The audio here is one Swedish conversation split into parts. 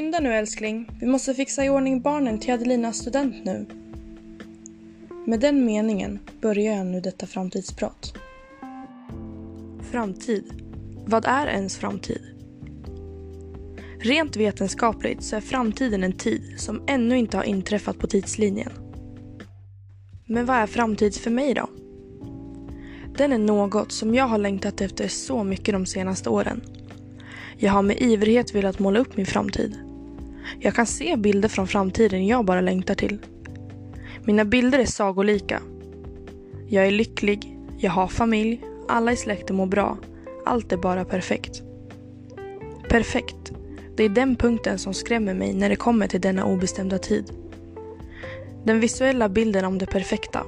Skynda nu älskling, vi måste fixa i ordning barnen till Adelinas student nu. Med den meningen börjar jag nu detta framtidsprat. Framtid. Vad är ens framtid? Rent vetenskapligt så är framtiden en tid som ännu inte har inträffat på tidslinjen. Men vad är framtid för mig då? Den är något som jag har längtat efter så mycket de senaste åren. Jag har med ivrighet velat måla upp min framtid. Jag kan se bilder från framtiden jag bara längtar till. Mina bilder är sagolika. Jag är lycklig, jag har familj, alla i släkten mår bra. Allt är bara perfekt. Perfekt. Det är den punkten som skrämmer mig när det kommer till denna obestämda tid. Den visuella bilden om det perfekta.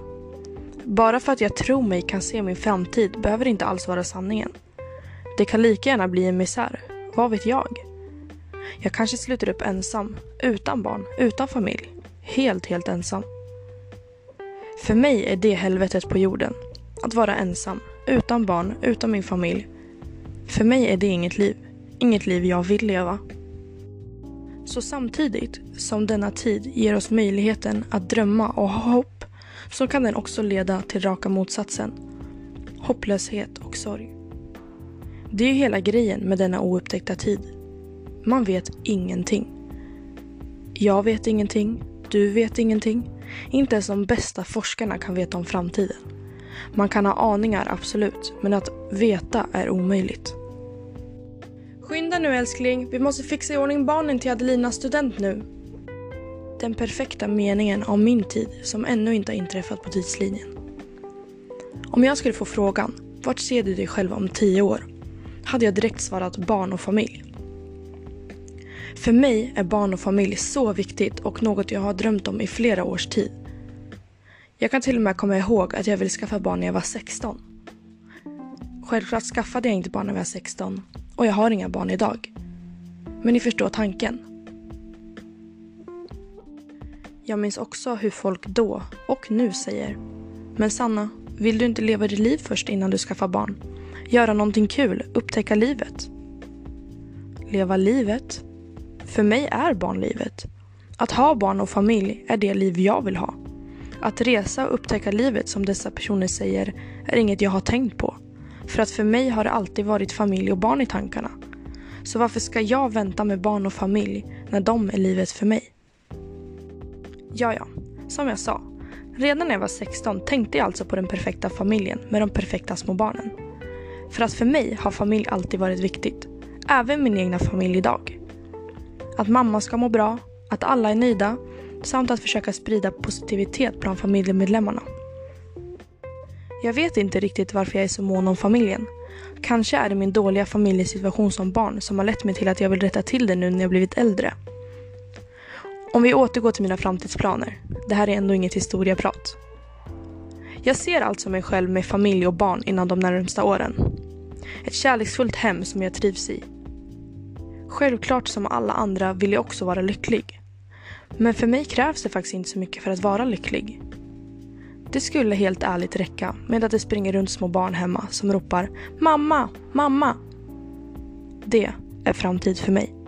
Bara för att jag tror mig kan se min framtid behöver det inte alls vara sanningen. Det kan lika gärna bli en misär. Vad vet jag? Jag kanske slutar upp ensam, utan barn, utan familj. Helt, helt ensam. För mig är det helvetet på jorden. Att vara ensam, utan barn, utan min familj. För mig är det inget liv. Inget liv jag vill leva. Så samtidigt som denna tid ger oss möjligheten att drömma och ha hopp så kan den också leda till raka motsatsen. Hopplöshet och sorg. Det är ju hela grejen med denna oupptäckta tid. Man vet ingenting. Jag vet ingenting. Du vet ingenting. Inte ens de bästa forskarna kan veta om framtiden. Man kan ha aningar, absolut, men att veta är omöjligt. Skynda nu älskling, vi måste fixa i ordning barnen till Adelinas student nu. Den perfekta meningen om min tid som ännu inte har inträffat på tidslinjen. Om jag skulle få frågan, vart ser du dig själv om tio år? Hade jag direkt svarat barn och familj. För mig är barn och familj så viktigt och något jag har drömt om i flera års tid. Jag kan till och med komma ihåg att jag ville skaffa barn när jag var 16. Självklart skaffade jag inte barn när jag var 16 och jag har inga barn idag. Men ni förstår tanken. Jag minns också hur folk då och nu säger Men Sanna, vill du inte leva ditt liv först innan du skaffar barn? Göra någonting kul, upptäcka livet. Leva livet? För mig är barn livet. Att ha barn och familj är det liv jag vill ha. Att resa och upptäcka livet som dessa personer säger är inget jag har tänkt på. För att för mig har det alltid varit familj och barn i tankarna. Så varför ska jag vänta med barn och familj när de är livet för mig? Ja, ja. Som jag sa. Redan när jag var 16 tänkte jag alltså på den perfekta familjen med de perfekta små barnen. För att för mig har familj alltid varit viktigt. Även min egna familj idag. Att mamma ska må bra, att alla är nöjda samt att försöka sprida positivitet bland familjemedlemmarna. Jag vet inte riktigt varför jag är så mån om familjen. Kanske är det min dåliga familjesituation som barn som har lett mig till att jag vill rätta till det nu när jag blivit äldre. Om vi återgår till mina framtidsplaner. Det här är ändå inget historieprat. Jag ser alltså mig själv med familj och barn inom de närmsta åren. Ett kärleksfullt hem som jag trivs i. Självklart som alla andra vill jag också vara lycklig. Men för mig krävs det faktiskt inte så mycket för att vara lycklig. Det skulle helt ärligt räcka med att det springer runt små barn hemma som ropar Mamma! Mamma! Det är framtid för mig.